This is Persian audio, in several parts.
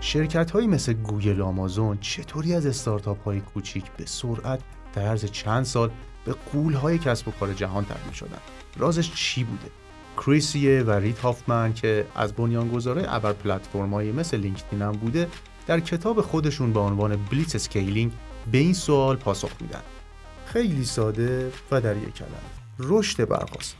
شرکت هایی مثل گوگل آمازون چطوری از استارتاپ های کوچیک به سرعت در عرض چند سال به غول های کسب و کار جهان تبدیل شدن؟ رازش چی بوده؟ کریس یه و رید هافمن که از بنیانگذارای ابر پلتفرم‌های مثل لینکدین هم بوده در کتاب خودشون با عنوان Blitzscaling به این سوال پاسخ میدن. خیلی ساده و در یک کلمه. رشد برق‌آسا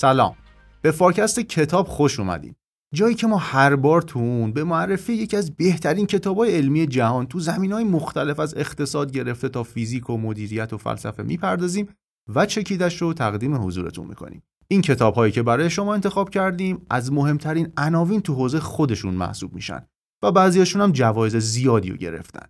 سلام. به فارکست کتاب خوش اومدین. جایی که ما هر بار تو اون به معرفی یکی از بهترین کتابای علمی جهان تو زمینه های مختلف از اقتصاد گرفته تا فیزیک و مدیریت و فلسفه می‌پردازیم و چکیدش رو تقدیم حضورتون می‌کنیم. این کتاب هایی که برای شما انتخاب کردیم از مهمترین عناوین تو حوزه خودشون محسوب میشن و بعضیاشون هم جوایز زیادی رو گرفتن.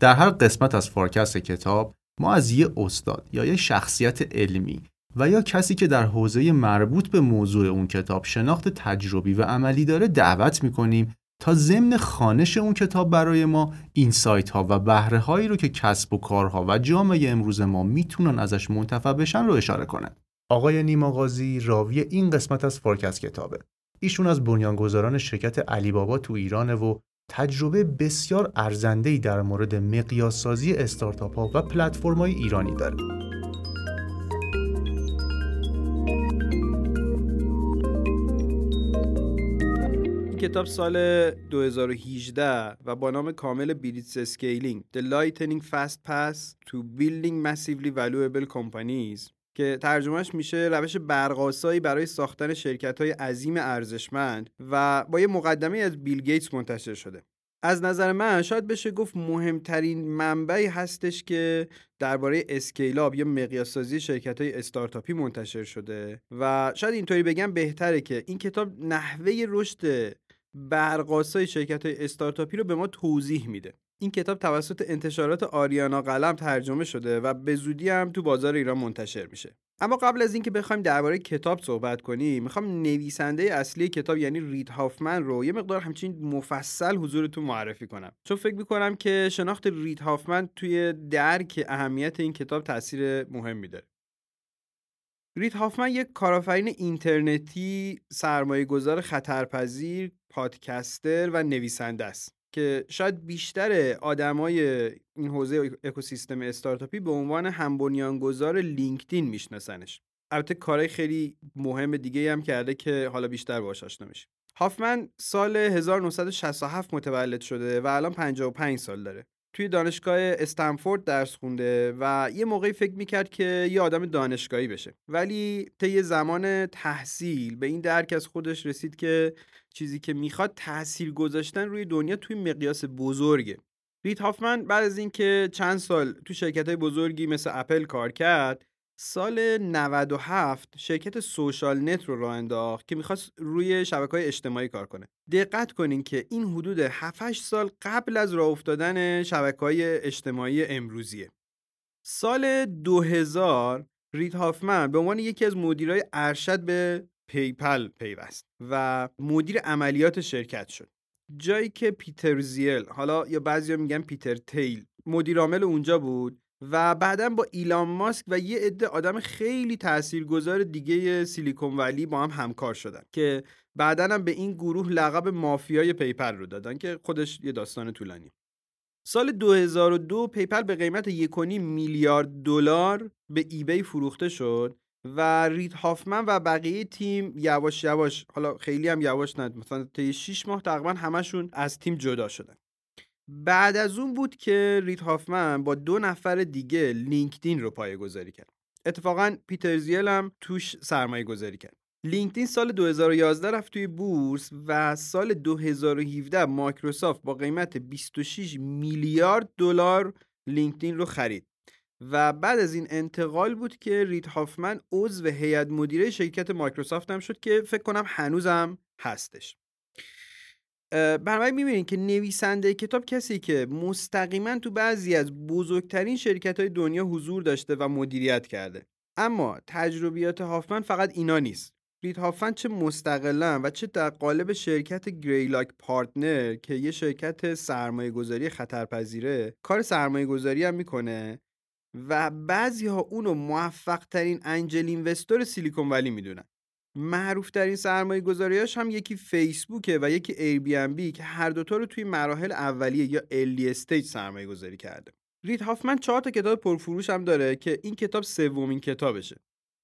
در هر قسمت از فارکست کتاب ما از یه استاد یا یه شخصیت علمی و یا کسی که در حوزه مربوط به موضوع اون کتاب شناخت تجربی و عملی داره دعوت می‌کنیم تا ضمن خانش اون کتاب برای ما این سایت ها و بهره هایی رو که کسب و کارها و جامعه امروز ما می‌تونن ازش منتفع بشن رو اشاره کنن. آقای نیما قاضی راوی این قسمت از فارکست کتابه. ایشون از بنیانگذاران شرکت علی بابا تو ایرانه و تجربه بسیار ارزنده‌ای در مورد مقیاس سازی استارتاپ ها و پلتفرم های ایرانی داره. کتاب سال 2018 و با نام کامل Blitzscaling. The Lightning Fast Path to Building Massively Valuable Companies. که ترجمهش میشه روش برق‌آسایی برای ساختن شرکت های عظیم ارزشمند و با یه مقدمه از بیل گیتس منتشر شده. از نظر من شاید بشه گفت مهمترین منبعی هستش که درباره اسکیلاب یا مقیاسسازی شرکت های استارتاپی منتشر شده و شاید اینطوری بگم بهتره که این کتاب نحوه رشد برقاسای شرکت های استارتاپی رو به ما توضیح میده. این کتاب توسط انتشارات آریانا قلم ترجمه شده و به زودی هم تو بازار ایران منتشر میشه. اما قبل از اینکه بخوایم درباره کتاب صحبت کنیم می‌خوام نویسنده اصلی کتاب یعنی رید هافمن رو یه مقدار همچین مفصل حضورتون معرفی کنم. چون فکر می‌کنم که شناخت رید هافمن توی درک اهمیت این کتاب تاثیر مهمی داره. رید هافمن یک کارآفرین اینترنتی سرمایه گذار خطرپذیر پادکستر و نویسنده است که شاید بیشتر آدمای این حوزه اکوسیستم استارتاپی به عنوان همبنیانگذار لینکدین میشناسنش. البته کارهای خیلی مهم دیگه هم کرده که حالا بیشتر باهاش آشنا هافمن سال 1967 متولد شده و الان 55 سال داره. توی دانشگاه استنفورد درس خونده و یه موقعی فکر می‌کرد که یه آدم دانشگاهی بشه. ولی طی زمان تحصیل به این درک از خودش رسید که چیزی که می‌خواد تاثیر گذاشتن روی دنیا توی مقیاس بزرگه. رید هافمن بعد از اینکه چند سال تو شرکت های بزرگی مثل اپل کار کرد سال 97 شرکت SocialNet رو راه انداخت که می‌خواست روی شبکه های اجتماعی کار کنه. دقت کنین که این حدود 7 سال قبل از راه افتادن شبکه های اجتماعی امروزیه. سال 2000 رید هافمن به عنوان یکی از مدیرای ارشد به PayPal پیوست و مدیر عملیات شرکت شد. جایی که پیتر زیل حالا یا بعضیا میگن پیتر تیل مدیر عامل اونجا بود و بعدا با ایلان ماسک و یه عده آدم خیلی تاثیرگذار دیگه سیلیکون ولی با هم همکار شدن که بعدا هم به این گروه لقب مافیای PayPal رو دادن که خودش یه داستان طولانی. سال 2002 PayPal به قیمت 1.5 میلیارد دلار به eBay فروخته شد و رید هافمن و بقیه تیم یواش یواش حالا خیلی هم یواش نه مثلا طی 6 ماه تقریبا همشون از تیم جدا شدن. بعد از اون بود که رید هافمن با دو نفر دیگه لینکدین رو پایه گذاری کرد. اتفاقا پیتر زیل هم توش سرمایه گذاری کرد. لینکدین سال 2011 رفت توی بورس و سال 2017 مایکروسافت با قیمت 26 میلیارد دلار لینکدین رو خرید. و بعد از این انتقال بود که رید هافمن عضو هیئت مدیره شرکت مایکروسافت هم شد که فکر کنم هنوزم هستش. بنابراین می‌بینید که نویسنده کتاب کسی که مستقیما تو بعضی از بزرگترین شرکت های دنیا حضور داشته و مدیریت کرده. اما تجربیات هافمن فقط اینا نیست. رید هافن چه مستقلا و چه در قالب شرکت گریلاک پارتنر که یه شرکت سرمایه گذاری خطرپذیره کار سرمایه گذاری هم می‌کنه و بعضی ها اونو موفق ترین انجل اینوستور سیلیکون ولی می‌دونن. معروف ترین سرمایه گذاریاش هم یکی فیسبوکه و یکی Airbnb که هر دوتا رو توی مراحل اولیه یا early stage سرمایه گذاری کرده. رید هافمن چهار تا کتاب پرفروش هم داره که این کتاب سومین کتابشه.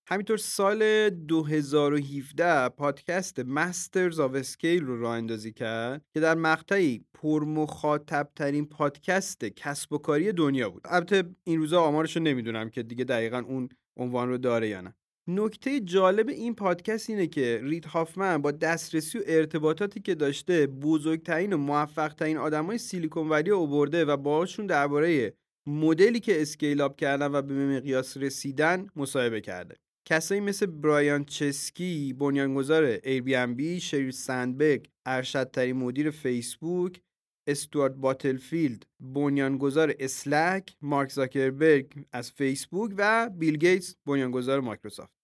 همینطور سال 2017 پادکست Masters of Scale رو راه اندازی کرد که در مقطعی پرمخاطب ترین پادکست کسب و کاری دنیا بود. البته این روزا آمارش رو نمی‌دونم که دیگه دقیقا اون عنوان رو داره یا نه. نکته جالب این پادکست اینه که رید هافمن با دسترسی و ارتباطاتی که داشته بزرگترین و موفقترین آدمای سیلیکون ولی اوورده و باهاشون درباره مدلی که scale up کردن و به مقیاس رسیدن مصاحبه کرده. کسایی مثل برایان چسکی بنیانگذار بی، شریل سندبرگ ارشدترین مدیر فیسبوک استوارت باترفیلد بنیانگذار Slack مارک زاکربرگ از فیسبوک و بیل گیتس بنیانگذار مایکروسافت.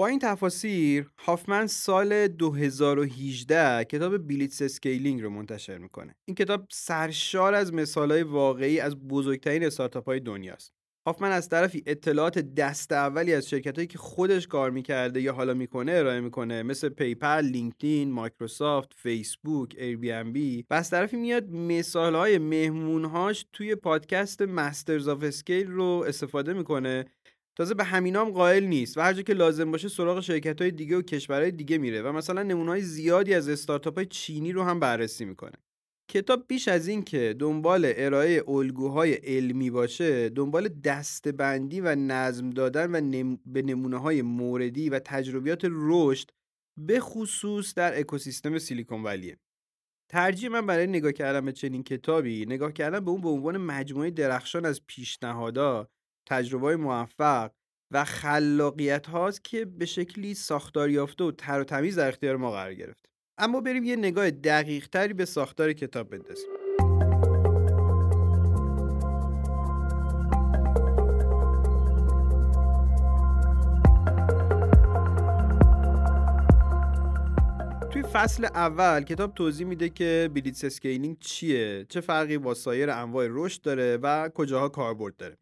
با این تفاسیر هافمن سال 2018 کتاب Blitzscaling رو منتشر می‌کنه. این کتاب سرشار از مثالهای واقعی از بزرگترین استارتاپ های دنیاست. هافمن از طرفی اطلاعات دست اولی از شرکت هایی که خودش کار می‌کرده یا حالا می‌کنه ارائه می‌کنه مثل PayPal، لینکدین، مایکروسافت، فیسبوک، Airbnb و از طرفی میاد مثال های مهمونهاش توی پادکست Masters of Scale رو استفاده می‌کنه. تازه به همینام قائل نیست و هر جا که لازم باشه سراغ شرکت های دیگه و کشورهای دیگه میره و مثلا نمونه های زیادی از استارتاپ های چینی رو هم بررسی می‌کنه. کتاب بیش از این که دنبال ارائه الگوهای علمی باشه دنبال دستبندی و نظم دادن و به نمونه های موردی و تجربیات رشد به خصوص در اکوسیستم سیلیکون ولیه. ترجیح من برای نگاه کردن به چنین کتابی نگاه کردن به اون به عنوان مجموعه درخشان از پیشنهادا تجربه موفق و خلاقیت هاست که به شکلی ساختار یافته و تر و تمیز در اختیار ما قرار گرفت. اما بریم یه نگاه دقیق تری به ساختار کتاب بندازیم. توی فصل اول کتاب توضیح میده که Blitzscaling چیه چه فرقی با سایر انواع رشد داره و کجاها کاربرد داره.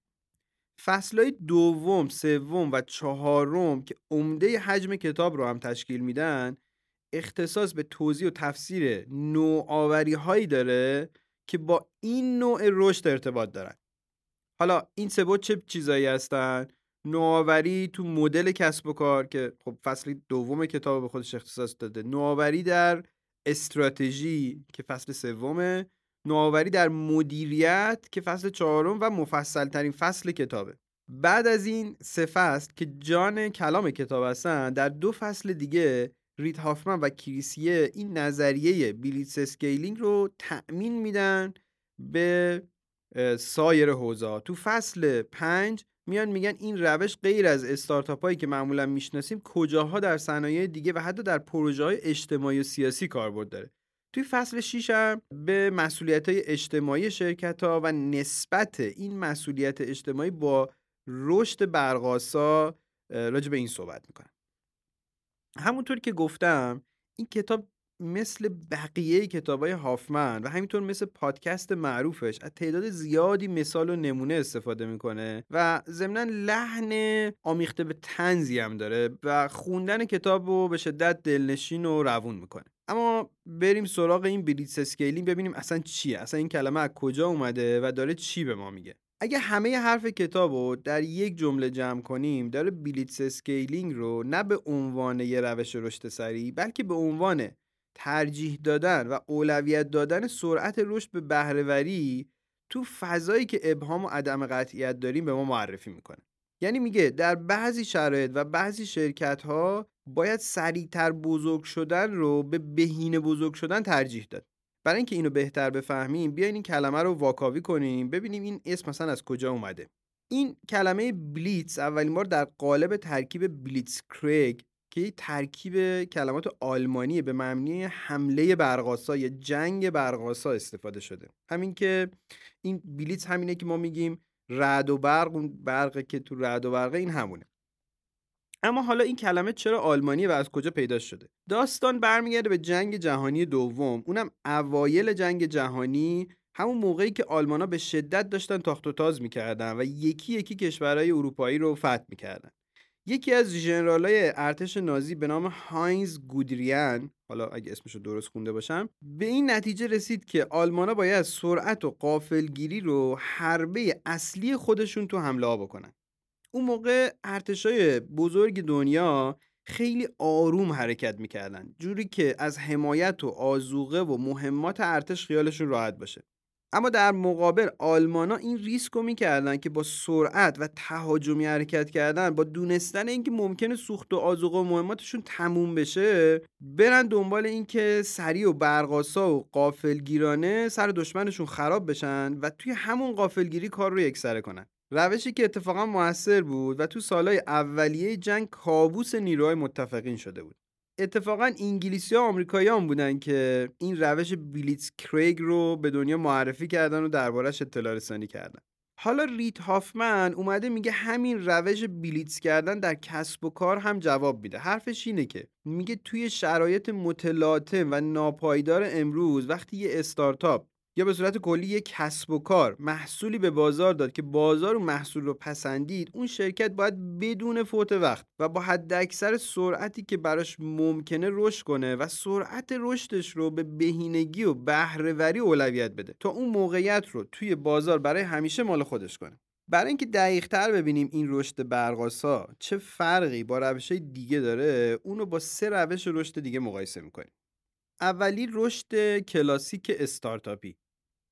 فصلهای دوم، سوم و چهارم که عمده حجم کتاب رو هم تشکیل میدن اختصاص به توضیح و تفسیر نوآوری هایی داره که با این نوع رشد ارتباط دارن. حالا این سه چه چیزایی هستن؟ نوآوری تو مدل کسب و کار که خب فصل دوم کتاب به خودش اختصاص داده. نوآوری در استراتژی که فصل سومه. نوآوری در مدیریت که فصل چهارم و مفصل ترین فصل کتابه. بعد از این سه فصل که جان کلام کتاب هستن در دو فصل دیگه رید هافمن و کریس یه این نظریه Blitzscaling رو تعمیم میدن به سایر حوزه تو فصل پنج میان میگن این روش غیر از استارتاپ هایی که معمولا می‌شناسیم کجاها در صنایع دیگه و حتی در پروژه های اجتماعی و سیاسی کاربرد داره. توی فصل 6 هم به مسئولیت های اجتماعی شرکت ها و نسبت این مسئولیت اجتماعی با رشد برق‌آسا راجع به این صحبت می‌کنن همونطور که گفتم این کتاب مثل بقیه کتاب های هافمن و همینطور مثل پادکست معروفش از تعداد زیادی مثال و نمونه استفاده می‌کنه و ضمنا لحن آمیخته به طنزی هم داره و خوندن کتاب رو به شدت دلنشین و روون می‌کنه. اما بریم سراغ این Blitzscaling ببینیم اصلا چیه اصلا این کلمه از کجا اومده و داره چی به ما میگه. اگه همه حرف کتاب رو در یک جمله جمع کنیم داره Blitzscaling رو نه به عنوان یه روش رشد سریع بلکه به عنوان ترجیح دادن و اولویت دادن سرعت رشد به بهره‌وری تو فضایی که ابهام و عدم قطعیت داریم به ما معرفی می‌کنه. یعنی میگه در بعضی شرایط و بعضی شرکت ها باید سریعتر بزرگ شدن رو به بهینه بزرگ شدن ترجیح داد. برای اینکه اینو بهتر بفهمیم بیاین این کلمه رو واکاوی کنیم ببینیم این اسم مثلا از کجا اومده. این کلمه بلیتز اولین بار در قالب ترکیب بلیتز کریگ که یه ترکیب کلمات آلمانی به معنی حمله برقاسا یا جنگ برقاسا استفاده شده. همین که این بلیتز همینه که ما میگیم رعد و برق اون برقه که تو رعد و برقه این همونه. اما حالا این کلمه چرا آلمانی و از کجا پیدا شده؟ داستان برمیگرده به جنگ جهانی دوم. اونم اوایل جنگ جهانی همون موقعی که آلمانا به شدت داشتن تاخت و تاز می‌کردن و یکی یکی کشورهای اروپایی رو فتح می‌کردن. یکی از ژنرالای ارتش نازی به نام هاینز گودریان حالا اگه اسمش رو درست خونده باشم به این نتیجه رسید که آلمانا باید سرعت و قافلگیری رو حربه اصلی خودشون تو حمله بکنن. اون موقع ارتشای بزرگ دنیا خیلی آروم حرکت می‌کردن جوری که از حمایت و آزوقه و مهمات ارتش خیالشون راحت باشه. اما در مقابل آلمانا این ریسک رو می‌کردن که با سرعت و تهاجمی حرکت کردن با دونستن اینکه ممکنه سوخت و آزوقه و مهماتشون تموم بشه برن دنبال اینکه سریع و برقاسا و قافلگیرانه سر دشمنشون خراب بشن و توی همون قافلگیری کار رو یکسره کنن. روشی که اتفاقا موثر بود و تو سالهای اولیه جنگ کابوس نیروهای متفقین شده بود. اتفاقا انگلیسی ها آمریکایی هم بودن که این روش بلیتز کریگ رو به دنیا معرفی کردن و دربارش اطلاع رسانی کردن. حالا ریت هافمن اومده میگه همین روش بلیتز کردن در کسب و کار هم جواب میده. حرفش اینه که میگه توی شرایط متلاطم و ناپایدار امروز وقتی یه استارتاپ یا به صورت کلی یک کسب و کار محصولی به بازار داد که بازار و محصول رو پسندید اون شرکت باید بدون فوت وقت و با حد اکثر سرعتی که براش ممکنه رشد کنه و سرعت رشدش رو به بهینگی و بهرهوری اولویت بده تا اون موقعیت رو توی بازار برای همیشه مال خودش کنه. برای اینکه دقیق تر ببینیم این رشد برقاسا چه فرقی با روش دیگه داره اونو با سه روش رشد دیگه مقایسه می‌کنیم. اولی رشد کلاسیک استارتاپی.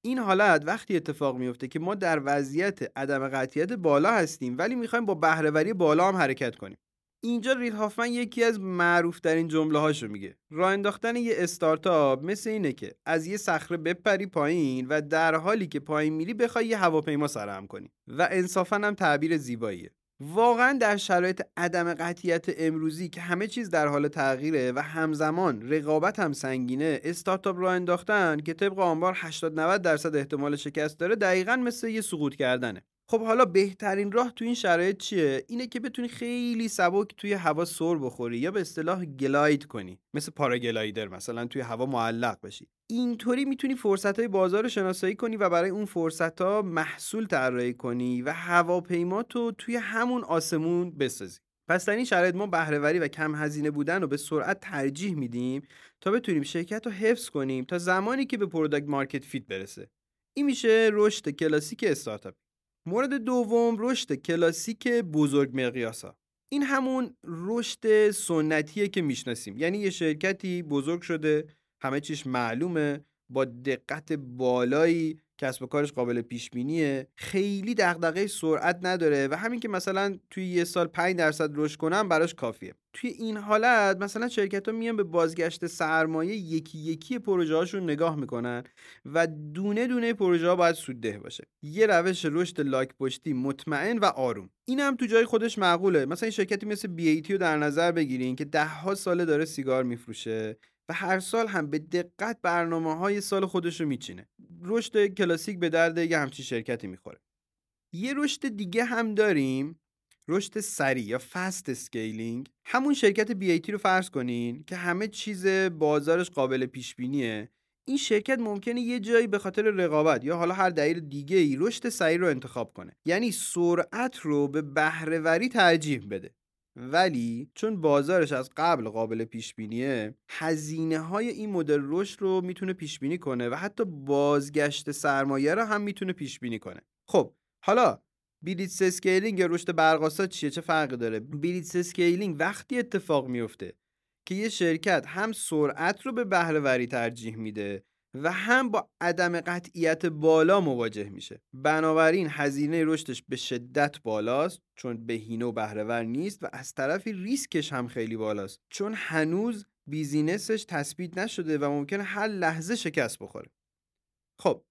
این حالت وقتی اتفاق میفته که ما در وضعیت عدم قطعیت بالا هستیم ولی می‌خوایم با بهرهوری بالا هم حرکت کنیم. اینجا ریل هافمن یکی از معروف ترین جمله هاشو میگه. راه انداختن یه استارتاپ مثل اینه که از یه صخره بپری پایین و در حالی که پایین میری بخوای یه هواپیما سرهم کنی و انصافا هم تعبیر زیباییه. واقعا در شرایط عدم قطعیت امروزی که همه چیز در حال تغییره و همزمان رقابت هم سنگینه استارتاپ را انداختن که طبق آنبار 80 90 درصد احتمال شکست داره دقیقا مثل یه سقوط کردنه. خب حالا بهترین راه تو این شرایط چیه؟ اینه که بتونی خیلی سبک توی هوا سر بخوری یا به اصطلاح گلاید کنی. مثل پاراگلایدر مثلا توی هوا معلق بشی. اینطوری می‌تونی فرصت های بازار رو شناسایی کنی و برای اون فرصت ها محصول طراحی کنی و هواپیما تو توی همون آسمون بسازی. پس در این شرایط ما بهرهوری و کم هزینه بودن رو به سرعت ترجیح میدیم تا بتونیم شرکت رو حفظ کنیم تا زمانی که به product market fit برسه. این میشه رشد کلاسیک استارتاپ مورد دوم رشد کلاسیک بزرگ مقیاسه این همون رشد سنتیه که می‌شناسیم. یعنی یه شرکتی بزرگ شده همه چیش معلومه با دقت بالایی کسب و کارش قابل پیش بینیه خیلی دغدغه سرعت نداره و همین که مثلا توی یه سال 5 درصد رشد کنن براش کافیه. توی این حالت مثلا شرکت ها میان به بازگشت سرمایه یکی یکی پروژه هاشون نگاه می‌کنن و دونه دونه پروژه ها باید سودده باشه. یه روش رشد لاک پشتی مطمئن و آروم. این هم تو جای خودش معقوله. مثلا این شرکتی مثل BAT رو در نظر بگیرین که ده ها ساله داره سیگار میفروشه. و هر سال هم به دقت برنامه های سال خودش رو میچینه. رشد کلاسیک به درد یه همچین شرکتی می‌خوره. یه رشد دیگه هم داریم رشد سریع یا fast scaling همون شرکت BAT رو فرض کنین که همه چیز بازارش قابل پیش بینیه این شرکت ممکنه یه جایی به خاطر رقابت یا حالا هر دلیل دیگه ای رشد سریع رو انتخاب کنه. یعنی سرعت رو به بهرهوری ترجیح بده. ولی چون بازارش از قبل قابل پیش بینیه هزینه های این مدل رشد رو می‌تونه پیش بینی کنه و حتی بازگشت سرمایه رو هم می‌تونه پیش بینی کنه. خب حالا blitzscaling یا رشد برقاسا چیه؟ چه فرقی داره؟ blitzscaling وقتی اتفاق میفته که یه شرکت هم سرعت رو به بهرهوری ترجیح میده و هم با عدم قطعیت بالا مواجه میشه. بنابراین هزینه رشدش به شدت بالاست چون بهینه و بهرهور نیست و از طرفی ریسکش هم خیلی بالاست. چون هنوز business ش تثبیت نشده و ممکنه هر لحظه شکست بخوره. خب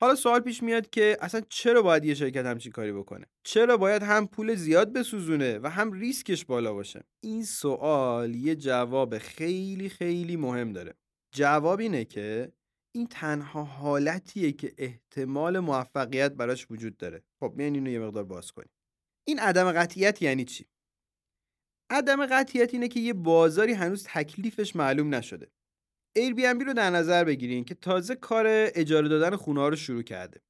حالا سوال پیش میاد که اصلا چرا باید یه شرکت همچین کاری بکنه؟ چرا باید هم پول زیاد بسوزونه و هم ریسکش بالا باشه؟ این سوال یه جواب خیلی خیلی مهم داره. جواب اینه که این تنها حالتیه که احتمال موفقیت براش وجود داره. خب بیاین اینو یه مقدار باز کنیم. این عدم قطعیت یعنی چی؟ عدم قطعیت اینه که یه بازاری هنوز تکلیفش معلوم نشده. Airbnb رو در نظر بگیرین که تازه کار اجاره دادن خونه رو شروع کرده.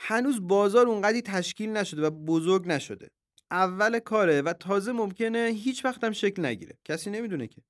هنوز بازار اونقدی تشکیل نشده و بزرگ نشده. اول کاره و تازه ممکنه هیچ وقتم شکل نگیره. کسی نمی‌دونه که.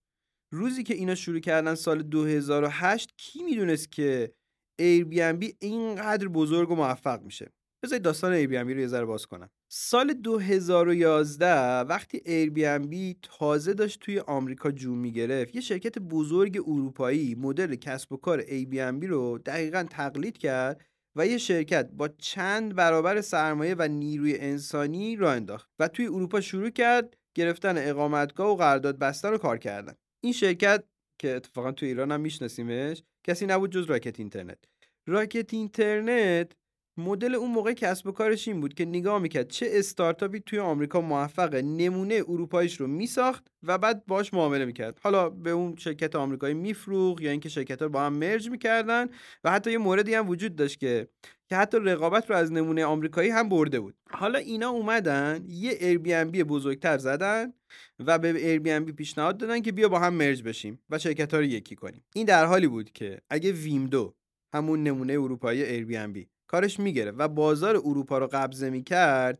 روزی که اینا شروع کردن سال 2008 کی می‌دونست که Airbnb اینقدر بزرگ و موفق میشه؟ بذارید داستان Airbnb رو یه ذره باز کنم. سال 2011 وقتی Airbnb تازه داشت توی آمریکا جون می‌گرفت یه شرکت بزرگ اروپایی مدل کسب و کار Airbnb رو دقیقا تقلید کرد و یه شرکت با چند برابر سرمایه و نیروی انسانی را انداخت و توی اروپا شروع کرد گرفتن اقامتگاه و قرارداد بستن و کار کردن. این شرکت که اتفاقا تو ایران هم میشناسیمش کسی نبود جز راکت اینترنت. راکت اینترنت مدل اون موقع کسب و کارش این بود که نگاه می‌کرد چه استارتاپی توی آمریکا موفقه نمونه اروپاییش رو میساخت و بعد باش معامله می‌کرد. حالا به اون شرکت آمریکایی میفروخ یا اینکه شرکت رو با هم مرج می‌کردن و حتی یه موردی هم وجود داشت که که حتی رقابت رو از نمونه آمریکایی هم برده بود. حالا اینا اومدن یه ایربی بزرگتر زدن و به Airbnb پیشنهاد دادن که بیا با هم merge بشیم و شرکت ها رو یکی کنیم. این در حالی بود که اگه Wimdu همون نمونه اروپایی Airbnb کارش می‌گرفت و بازار اروپا رو قبضه می‌کرد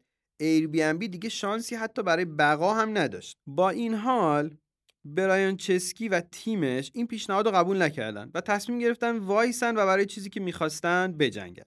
بی دیگه شانسی حتی برای بقا هم نداشت. با این حال برایان چسکی و تیمش این پیشنهاد رو قبول نکردن و تصمیم گرفتن وایسن و برای چیزی که می‌خواستن بجنگن.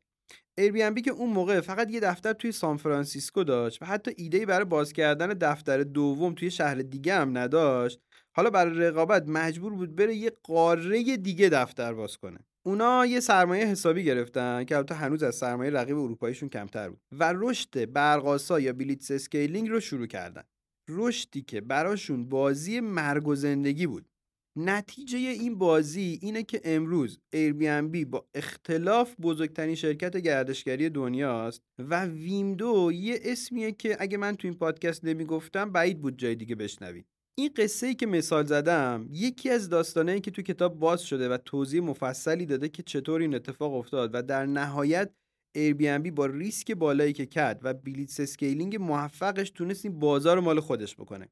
بی که اون موقع فقط یه دفتر توی سان فرانسیسکو داشت و حتی ایده برای باز کردن دفتر دوم توی شهر دیگه هم نداشت حالا برای رقابت مجبور بود بره یه قاره دیگه دفتر باز کنه. اونا یه سرمایه حسابی گرفتن که البته هنوز از سرمایه رقیب اروپاییشون کمتر بود و رشد برقاسا یا blitzscaling رو شروع کردن. رشدی که براشون بازی مرگ و زندگی بود. نتیجه این بازی اینه که امروز Airbnb با اختلاف بزرگترین شرکت گردشگری دنیاست و Wimdu یه اسمیه که اگه من تو این پادکست نمی‌گفتم بعید بود جای دیگه بشنوید. این قصه ای که مثال زدم یکی از داستانهایی که تو کتاب باز شده و توضیح مفصلی داده که چطور این اتفاق افتاد و در نهایت Airbnb با ریسک بالایی که کرد و blitzscaling موفقش تونست این بازار مال خودش بکنه.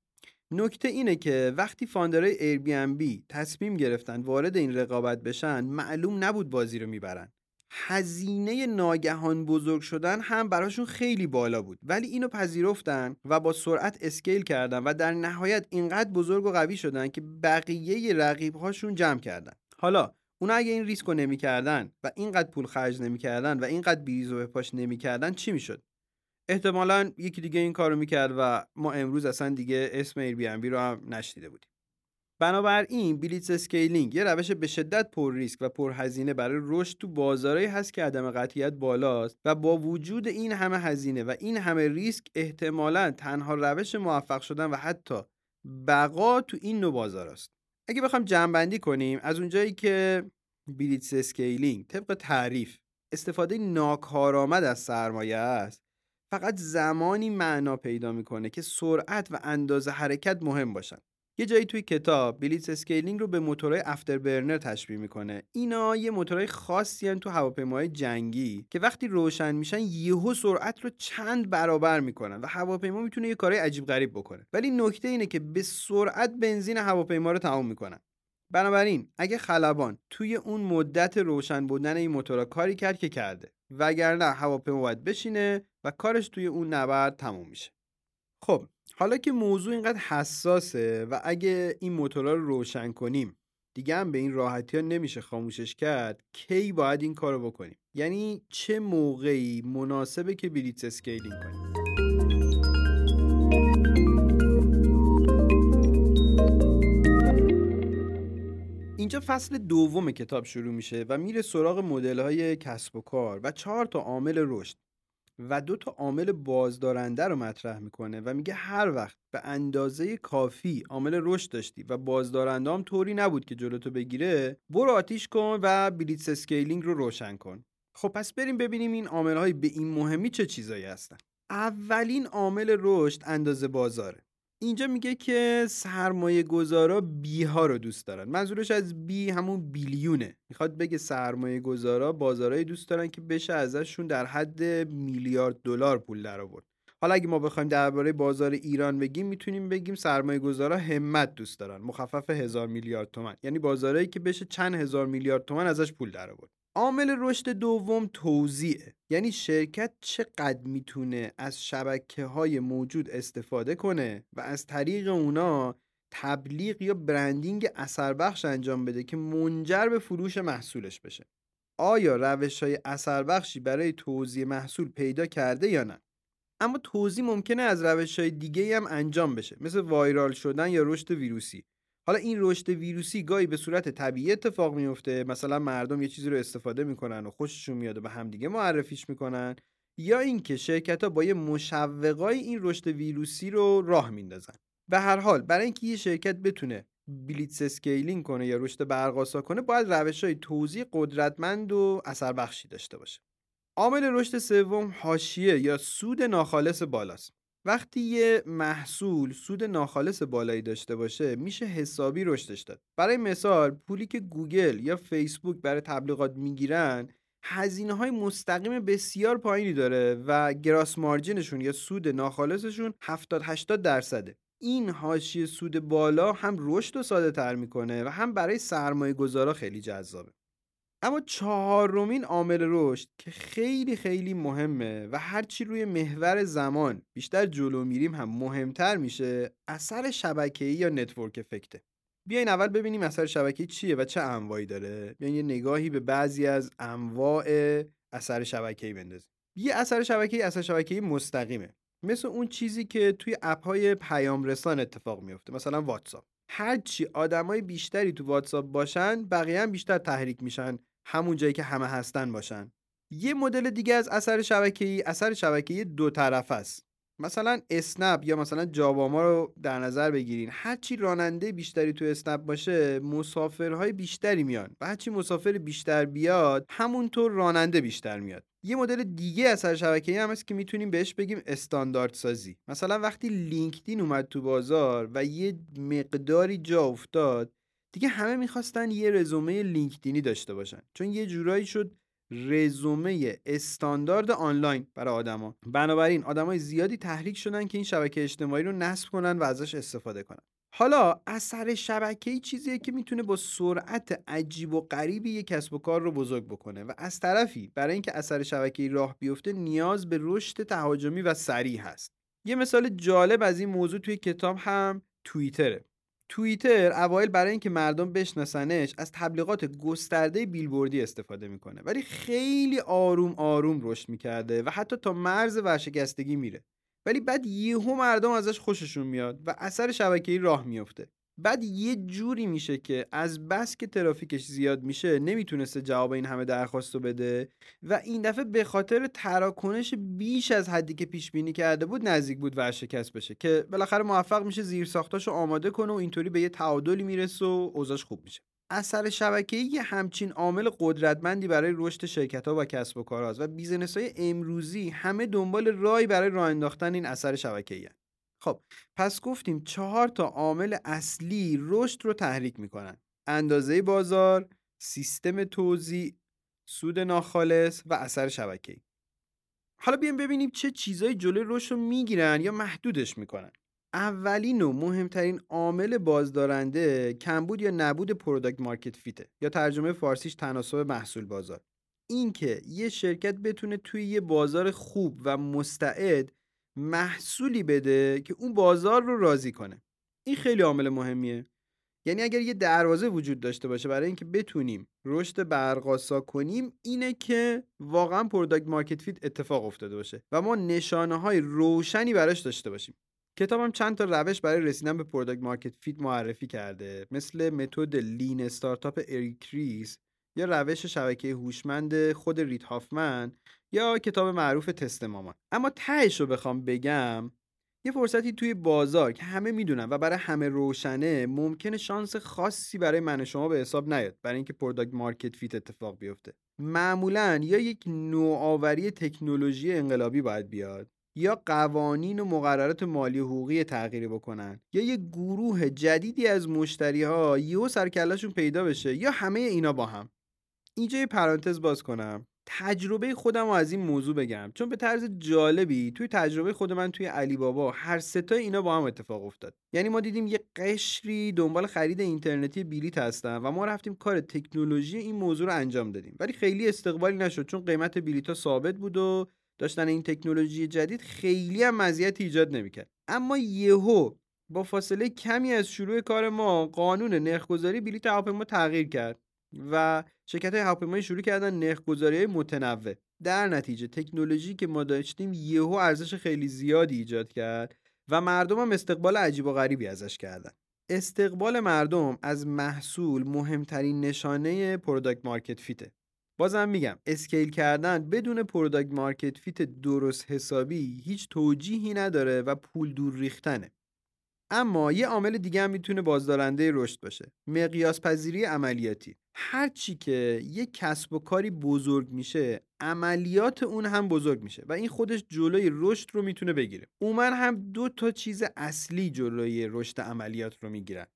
نکته اینه که وقتی founder های Airbnb تصمیم گرفتن وارد این رقابت بشن معلوم نبود بازی رو می‌برن. هزینه ناگهان بزرگ شدن هم براشون خیلی بالا بود. ولی اینو پذیرفتن و با سرعت scale کردن و در نهایت اینقدر بزرگ و قوی شدن که بقیه رقیب هاشون جمع کردن. حالا اونا اگه این ریسک رو نمی‌کردن و اینقدر پول خرج نمی‌کردن و اینقدر بریز و بپاش نمی‌کردن چی می‌شد؟ احتمالا یکی دیگه این کارو می‌کرد و ما امروز اصلا دیگه اسم بی رو هم نشنیده بودیم. بنابراین blitzscaling یه روش به شدت پر ریسک و پر هزینه برای رشد تو بازارهایی هست که عدم قطعیت بالاست و با وجود این همه هزینه و این همه ریسک احتمالا تنها روش موفق شدن و حتی بقا تو این نوع بازارهاست اگه بخوام جمعبندی کنیم از اونجایی که blitzscaling طبق تعریف استفاده ناکارآمد از سرمایه است فقط زمانی معنا پیدا می‌کنه که سرعت و اندازه حرکت مهم باشن. یه جایی توی کتاب blitzscaling رو به موتورهای afterburner تشبیه می‌کنه. اینا یه موتورهای خاصی تو هواپیماهای جنگی که وقتی روشن میشن یهو سرعت رو چند برابر می‌کنن و هواپیما می‌تونه یه کارهای عجیب غریب بکنه. ولی نکته اینه که به سرعت بنزین هواپیما رو تمام می‌کنن. بنابراین اگه خلبان توی اون مدت روشن بودن این موتورا کاری کرد که کرده. وگرنه هواپیما باید بشینه و کارش توی اون نبرد تموم میشه. خب حالا که موضوع اینقدر حساسه و اگه این موتورا رو روشن کنیم دیگه هم به این راحتی ها نمیشه خاموشش کرد کی باید این کارو بکنیم؟ یعنی چه موقعی مناسبه که blitzscaling کنیم؟ اینجا فصل دوم کتاب شروع میشه و میره سراغ مدل های کسب و کار و چهار تا عامل رشد. و دو تا عامل بازدارنده رو مطرح می‌کنه و میگه هر وقت به اندازه کافی عامل رشد داشتی و بازدارنده طوری نبود که جلوتو بگیره برو آتیش کن و blitzscaling رو روشن کن. خب پس بریم ببینیم این عامل به این مهمی چه چیزایی هستن. اولین عامل رشد اندازه بازاره. اینجا میگه که سرمایه گذارا بی ها رو دوست دارن. منظورش از بی همون بیلیونه. می‌خواد بگه سرمایه گذارا بازارای دوست دارن که بشه ازشون در حد میلیارد دلار پول در آورد. حالا اگه ما بخوایم درباره بازار ایران بگیم می‌تونیم بگیم سرمایه گذارا همت دوست دارن. مخفف هزار میلیارد تومن. یعنی بازارهایی که بشه چند هزار میلیارد تومن ازش پول در آورد. عامل رشد دوم توزیعه. یعنی شرکت چقدر می‌تونه از شبکه های موجود استفاده کنه و از طریق اونا تبلیغ یا برندینگ اثر بخش انجام بده که منجر به فروش محصولش بشه. آیا روش های اثر بخشی برای توزیع محصول پیدا کرده یا نه؟ اما توزیع ممکنه از روش های دیگه هم انجام بشه مثل وایرال شدن یا رشد ویروسی. حالا این رشد ویروسی گاهی به صورت طبیعی اتفاق میفته مثلا مردم یه چیزی رو استفاده می‌کنن و خوششون میاد و به همدیگه معرفیش می‌کنن؟ یا اینکه شرکت ها با یه مشوقای این رشد ویروسی رو راه میندازن؟ به هر حال برای اینکه یه شرکت بتونه blitzscaling کنه یا رشد برق‌آسا کنه باید روش های توزیع قدرتمند و اثر بخشی داشته باشه. عامل رشد سوم حاشیه یا سود ناخالص بالاست. وقتی یه محصول سود ناخالص بالایی داشته باشه میشه حسابی رشدش داد. برای مثال پولی که گوگل یا فیسبوک برای تبلیغات می‌گیرن هزینه های مستقیم بسیار پایینی داره و gross margin شون یا سود ناخالصشون 70 80 درصده این حاشیه سود بالا هم رشد رو ساده تر می‌کنه و هم برای سرمایه گذارا خیلی جذابه. اما چهارمین عامل رشد که خیلی خیلی مهمه و هرچی روی محور زمان بیشتر جلو میریم هم مهمتر میشه اثر شبکه‌ای یا نتورک افکته. بیاین اول ببینیم اثر شبکه‌ای چیه و چه انواعی داره. بیاین یه نگاهی به بعضی از انواع اثر شبکه‌ای بندازیم. یه اثر شبکه‌ای اثر شبکه‌ای مستقیمه. مثل اون چیزی که توی اپ‌های پیام رسان اتفاق میفته مثلا واتساپ. هرچی آدمای بیشتری تو واتساپ باشن بقیه هم بیشتر تحریک میشن. همون جایی که همه هستن باشن. یه مدل دیگه از اثر شبکه‌ای اثر شبکه‌ای دو طرفه است. مثلا اسنپ یا مثلا جاباما رو در نظر بگیرین. هرچی راننده بیشتری تو اسنپ باشه مسافرهای بیشتری میان و هرچی مسافر بیشتر بیاد همونطور راننده بیشتر میاد. یه مدل دیگه اثر شبکه‌ای هم هست که می‌تونیم بهش بگیم استاندارد سازی. مثلا وقتی لینکدین اومد تو بازار و یه مقداری جا افتاد دیگه همه می‌خواستن یه رزومه لینکدینی داشته باشن. چون یه جورایی شد رزومه استاندارد آنلاین برای آدما. بنابراین آدمای زیادی تحریک شدن که این شبکه اجتماعی رو نصب کنن و ازش استفاده کنن. حالا اثر شبکه‌ای چیزیه که می‌تونه با سرعت عجیب و غریبی یک کسب و کار رو بزرگ بکنه و از طرفی برای اینکه اثر شبکه‌ای راه بیفته نیاز به رشد تهاجمی و سریع هست. یه مثال جالب از این موضوع توی کتاب هم توییتره. توییتر اوایل برای اینکه مردم بشناسنش از تبلیغات گسترده بیلبوردی استفاده می‌کنه. ولی خیلی آروم آروم رشد می‌کرده و حتی تا مرز ورشکستگی میره. ولی بعد یهو مردم ازش خوششون میاد و اثر شبکه‌ای راه میفته بعد یه جوری میشه که از بس که ترافیکش زیاد میشه نمی‌تونسته جواب این همه درخواست رو بده و این دفعه به خاطر تراکنش بیش از حدی که پیش بینی کرده بود نزدیک بود ورشکست بشه که بالاخره موفق میشه زیر ساختاشو آماده کنه و اینطوری به یه تعادلی می‌رسه و اوضاعش خوب میشه. اثر شبکه‌ای یه همچین عامل قدرتمندی برای رشد شرکت ها و کسب و کار و business های امروزی همه دنبال راهی برای راه انداختن این اثر شبکه‌ای خب پس گفتیم چهار تا عامل اصلی رشد رو تحریک می‌کنن. اندازه بازار سیستم توزیع سود ناخالص و اثر شبکه‌ای. حالا بیایم ببینیم چه چیزایی جلوی رشد رو می‌گیرن یا محدودش می‌کنن. اولین و مهمترین عامل بازدارنده کمبود یا نبود product market fit ه یا ترجمه فارسیش تناسب محصول بازار. اینکه یه شرکت بتونه توی یه بازار خوب و مستعد محصولی بده که اون بازار رو راضی کنه. این خیلی عامل مهمیه. یعنی اگر یه دروازه وجود داشته باشه برای اینکه بتونیم رشد برق‌آسا کنیم اینه که واقعا product market fit اتفاق افتاده باشه و ما نشانه های روشنی براش داشته باشیم. کتابم چند تا روش برای رسیدن به product market fit معرفی کرده. مثل متد Lean Startup اریک ریس یا روش شبکه هوشمند خود رید هافمن یا کتاب معروف تست مامان. اما تهش رو بخوام بگم یه فرصتی توی بازار که همه می‌دونن و برای همه روشنه ممکنه شانس خاصی برای من شما به حساب نیاد. برای اینکه product market fit اتفاق بیفته. معمولا یا یک نوآوری تکنولوژی انقلابی باید بیاد یا قوانین و مقررات مالی و حقوقی تغییری بکنن یا یه گروه جدیدی از مشتری ها یهو سرکلشون پیدا بشه یا همه اینا با هم. اینجا یه پرانتز باز کنم. تجربه خودم رو از این موضوع بگم. چون به طرز جالبی توی تجربه خود من توی علی بابا هر ستا اینا با هم اتفاق افتاد. یعنی ما دیدیم یه قشری دنبال خرید اینترنتی بلیت هستن و ما رفتیم کار تکنولوژی این موضوع رو انجام دادیم. ولی خیلی استقبالی نشد چون قیمت بلیط ها ثابت بود و داشتن این تکنولوژی جدید خیلی هم مزیت ایجاد نمی‌کرد. اما یهو با فاصله کمی از شروع کار ما قانون نرخگذاری بلیط هواپیما تغییر کرد. و شرکت های هواپیمایی شروع کردن نرخگذاری متنوع. در نتیجه تکنولوژی که ما داشتیم یهو ارزش خیلی زیادی ایجاد کرد و مردم هم استقبال عجیب و غریبی ازش کردن. استقبال مردم از محصول مهمترین نشانه product market fit ه بازم میگم scale کردن بدون product market fit درست حسابی هیچ توجیهی نداره و پول دور ریختنه. اما یه عامل دیگه هم می‌تونه بازدارنده رشد باشه. مقیاس پذیری عملیاتی. هر چی که یه کسب و کاری بزرگ میشه عملیات اون هم بزرگ میشه و این خودش جلوی رشد رو می‌تونه بگیره. عموما هم دو تا چیز اصلی جلوی رشد عملیات رو می‌گیرن.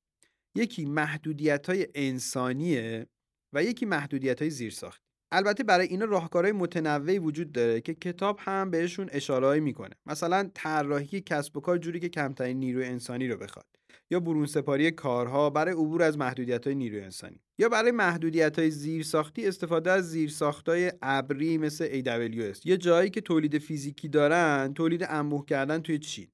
یکی محدودیت های انسانیه و یکی محدودیت های زیرساخت البته برای اینا راهکارهای متنوعی وجود داره که کتاب هم بهشون اشارهایی می‌کنه. مثلا طراحی کسب و کار جوری که کمترین نیروی انسانی رو بخواد. یا برون سپاری کارها برای عبور از محدودیت های نیروی انسانی. یا برای محدودیت های زیرساختی استفاده از زیرساخت های ابری مثل AWS یه جایی که تولید فیزیکی دارن تولید انبوه کردن توی چین.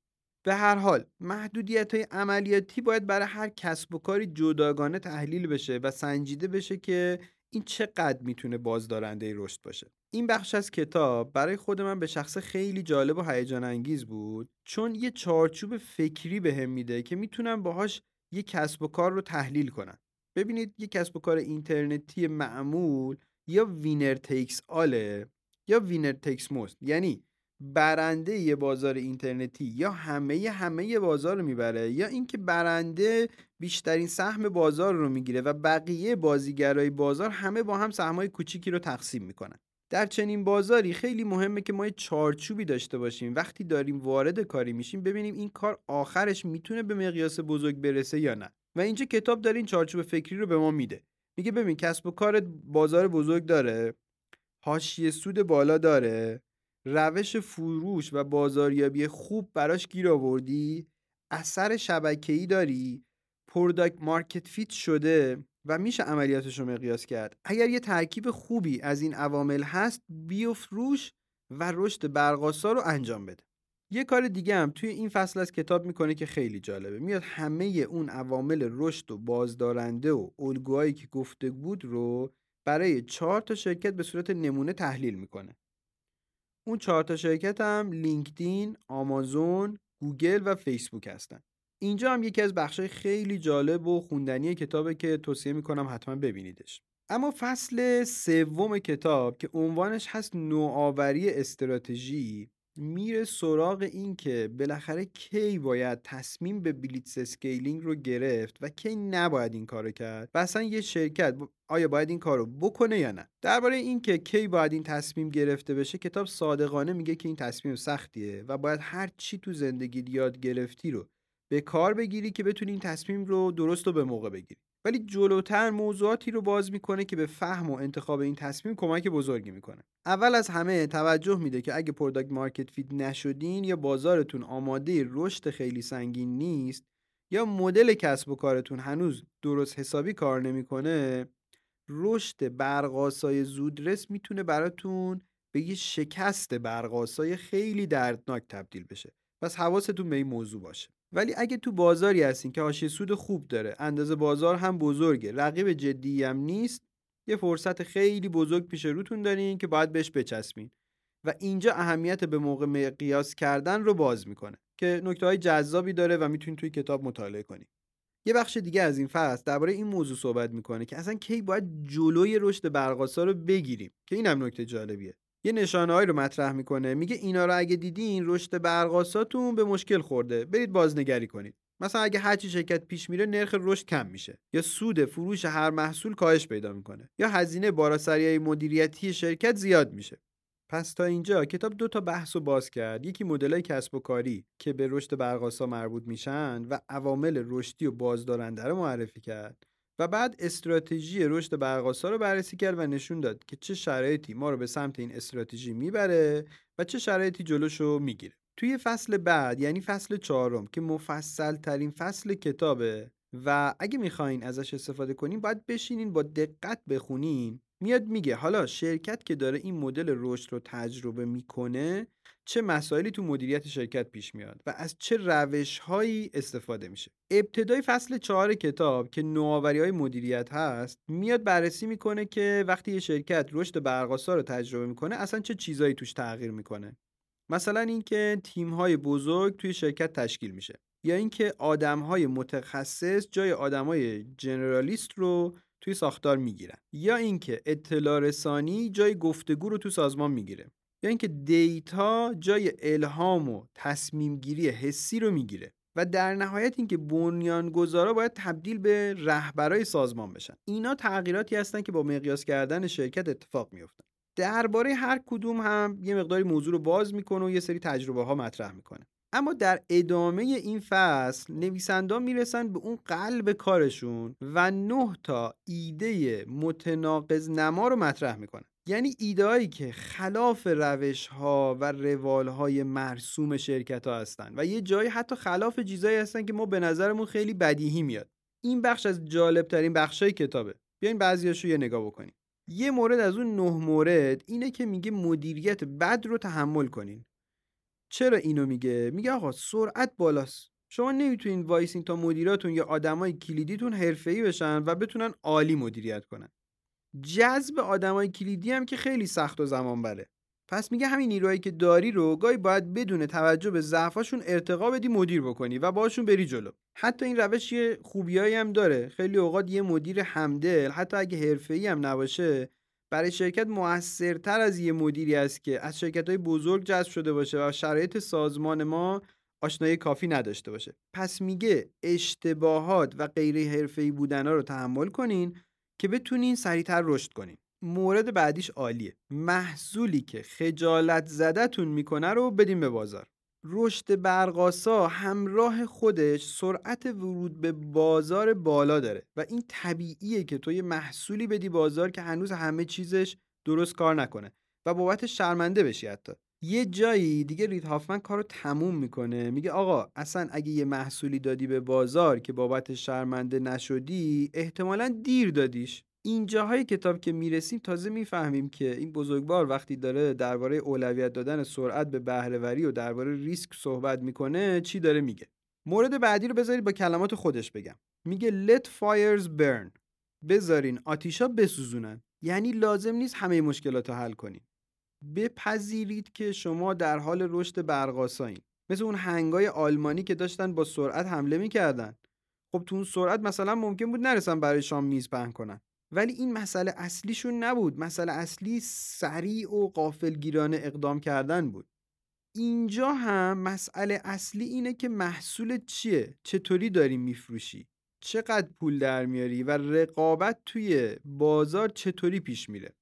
به هر حال محدودیت های عملیاتی باید برای هر کسب و کاری جداگانه تحلیل بشه و سنجیده بشه که این چقدر می‌تونه بازدارنده رشد باشه؟ این بخش از کتاب برای خود من به شخص خیلی جالب و هیجان انگیز بود چون یه چارچوب فکری به هم میده که می‌تونم باهاش یه کسب و کار رو تحلیل کنم. ببینید یه کسب و کار اینترنتی معمول یا وینر تیکس آله یا وینر تیکس موست یعنی برنده یه بازار اینترنتی یا همه همه بازار رو می‌بره یا اینکه برنده بیشترین سهم بازار رو می‌گیره و بقیه بازیگرای بازار همه با هم سهمای کوچیکی رو تقسیم می‌کنن. در چنین بازاری خیلی مهمه که ما یه چارچوبی داشته باشیم. وقتی داریم وارد کاری میشیم ببینیم این کار آخرش می‌تونه به مقیاس بزرگ برسه یا نه. و اینجا کتاب داره این چارچوب فکری رو به ما میده. میگه ببین کسب و کار بازار بزرگ داره حاشیه سود بالا داره روش فروش و بازاریابی خوب براش گیر آوردی؟ اثر شبکه‌ای داری؟ product market fit شده و میشه عملیاتش رو مقیاس کرد. اگر یه ترکیب خوبی از این عوامل هست بیفت روش و رشد برق‌آسا رو انجام بده. یه کار دیگه هم توی این فصل از کتاب می‌کنه که خیلی جالبه. میاد همه اون عوامل رشد و بازدارنده و الگوهایی که گفته بود رو برای چهار تا شرکت به صورت نمونه تحلیل می‌کنه. اون چهار تا شرکت هم لینکدین، آمازون، گوگل و فیسبوک هستن. اینجا هم یکی از بخشای خیلی جالب و خوندنی کتابه که توصیه می‌کنم حتما ببینیدش. اما فصل سوم کتاب که عنوانش هست نوآوری استراتژی میره سراغ این که بالاخره کی باید تصمیم به blitzscaling رو گرفت و کی نباید این کارو کرد و اصلا یه شرکت آیا باید این کارو بکنه یا نه. درباره این که کی باید این تصمیم گرفته بشه کتاب صادقانه میگه که این تصمیم سختیه و باید هر چی تو زندگی یاد گرفتی رو به کار بگیری که بتونی این تصمیم رو درست و به موقع بگیری. ولی جلوتر موضوعاتی رو باز می‌کنه که به فهم و انتخاب این تصمیم کمک بزرگی می‌کنه. اول از همه توجه میده که اگه product market fit نشدین یا بازارتون آماده رشد خیلی سنگین نیست یا مدل کسب و کارتون هنوز درست حسابی کار نمی‌کنه رشد برقاسای زودرس می‌تونه براتون به یه شکست برقاسای خیلی دردناک تبدیل بشه. پس حواستون به این موضوع باشه. ولی اگه تو بازاری هستین که حاشیه سود خوب داره اندازه بازار هم بزرگه رقیب جدی هم نیست یه فرصت خیلی بزرگ پیش روتون دارین که باید بهش بچسبین. و اینجا اهمیت به موقع قیاس کردن رو باز می‌کنه که نکته های جذابی داره و می‌تونید توی کتاب مطالعه کنید یه بخش دیگه از این فصل درباره این موضوع صحبت می‌کنه که اصلا کی باید جلوی رشد برقاسا رو بگیریم که اینم نکته جالبیه. یه نشانههایی رو مطرح می‌کنه. میگه اینا رو اگه دیدین رشد برقاساتون به مشکل خورده. برید بازنگری کنید. مثلا اگه هرچی شرکت پیش میره نرخ رشد کم میشه. یا سود فروش هر محصول کاهش پیدا می‌کنه. یا هزینه باراسری مدیریتی شرکت زیاد میشه. پس تا اینجا کتاب دو تا بحث رو باز کرد. یکی مدلای کسب و کاری که به رشد برقاسا مربوط میشن و عوامل رشدی و بازدارنده رو معرفی کرد. و بعد استراتژی رشد برقاسا رو بررسی کرد و نشون داد که چه شرایطی ما رو به سمت این استراتژی می‌بره و چه شرایطی جلوشو می‌گیره. توی فصل بعد یعنی فصل چهارم که مفصل ترین فصل کتابه و اگه می‌خواین ازش استفاده کنین باید بشینین با دقت بخونین. میاد میگه حالا شرکت که داره این مدل رشد رو تجربه می‌کنه چه مسائلی تو مدیریت شرکت پیش میاد و از چه روش هایی استفاده میشه. ابتدای فصل چهار کتاب که نوآوری های مدیریت هست میاد بررسی می‌کنه که وقتی یه شرکت رشد برقاسا رو تجربه می‌کنه اصلا چه چیزایی توش تغییر می‌کنه. مثلا اینکه تیم های بزرگ توی شرکت تشکیل میشه یا اینکه آدم های متخصص جای آدم های جنرالیست رو توی ساختار می‌گیرن یا اینکه اطلاع رسانی جای گفتگو رو تو سازمان می‌گیره. یا اینکه دیتا جای الهام و تصمیم گیری حسی رو می‌گیره و در نهایت اینکه بنیانگذارا باید تبدیل به رهبرای سازمان بشن. اینا تغییراتی هستن که با مقیاس کردن شرکت اتفاق میفتن درباره هر کدوم هم یه مقداری موضوع رو باز می‌کنه و یه سری تجربه ها مطرح می‌کنه. اما در ادامه این فصل نویسندان می‌رسن به اون قلب کارشون و نه تا ایده متناقض نما رو مطرح می‌کنن. یعنی ایدهایی که خلاف روش ها و روال های مرسوم شرکت ها هستن و یه جایی حتی خلاف چیزایی هستن که ما به نظرمون خیلی بدیهی میاد. این بخش از جالب ترین بخش های کتابه. بیاین بعضیاشو یه نگاه بکنیم. یه مورد از اون نه مورد اینه که میگه مدیریت بد رو تحمل کنین. چرا اینو میگه؟ میگه آقا سرعت بالاست. شما نمی‌تونین وایسین تا مدیراتون یا آدمای کلیدیتون حرفه‌ای بشن و بتونن عالی مدیریت کنن. جذب آدمای کلیدی هم که خیلی سخت و زمان بره پس میگه همین نیروهایی که داری رو گاهی باید بدون توجه به ضعفاشون ارتقا بدی مدیر بکنی و باشون بری جلو. حتی این روش یه خوبیایی هم داره. خیلی اوقات یه مدیر همدل حتی اگه حرفه‌ای هم نباشه برای شرکت موثرتر از یه مدیری است که از شرکت های بزرگ جذب شده باشه و شرایط سازمان ما آشنایی کافی نداشته باشه. پس میگه اشتباهات و غیر حرفه‌ای بودن ها رو تحمل کنین که بتونین سریعتر رشد کنین. مورد بعدیش عالیه. محصولی که خجالت زدتون می‌کنه رو بدین به بازار. رشد برقاسا همراه خودش سرعت ورود به بازار بالا داره و این طبیعیه که تو یه محصولی بدی بازار که هنوز همه چیزش درست کار نکنه و بابت شرمنده بشی حتی. یه جایی دیگه رید هافمن کارو تموم می‌کنه. میگه آقا اصلا اگه یه محصولی دادی به بازار که بابت شرمنده نشدی احتمالا دیر دادیش. اینجاهای کتاب که می‌رسیم تازه می‌فهمیم که این بزرگوار وقتی داره درباره اولویت دادن سرعت به بهرهوری و درباره ریسک صحبت می‌کنه چی داره میگه؟ مورد بعدی رو بذارید با کلمات خودش بگم. میگه let fires burn. بذارین آتیشا بسوزونن. یعنی لازم نیست همه مشکلات رو حل کنین بپذیرید که شما در حال رشد برقاسایین. مثل اون هنگای آلمانی که داشتن با سرعت حمله می‌کردن. خب تو اون سرعت مثلا ممکن بود نرسن برای شام میز پهن کنن. ولی این مسئله اصلیشون نبود. مسئله اصلی سریع و قافلگیرانه اقدام کردن بود. اینجا هم مسئله اصلی اینه که محصول چیه؟ چطوری داری میفروشی؟ چقدر پول در میاری و رقابت توی بازار چطوری پیش میره؟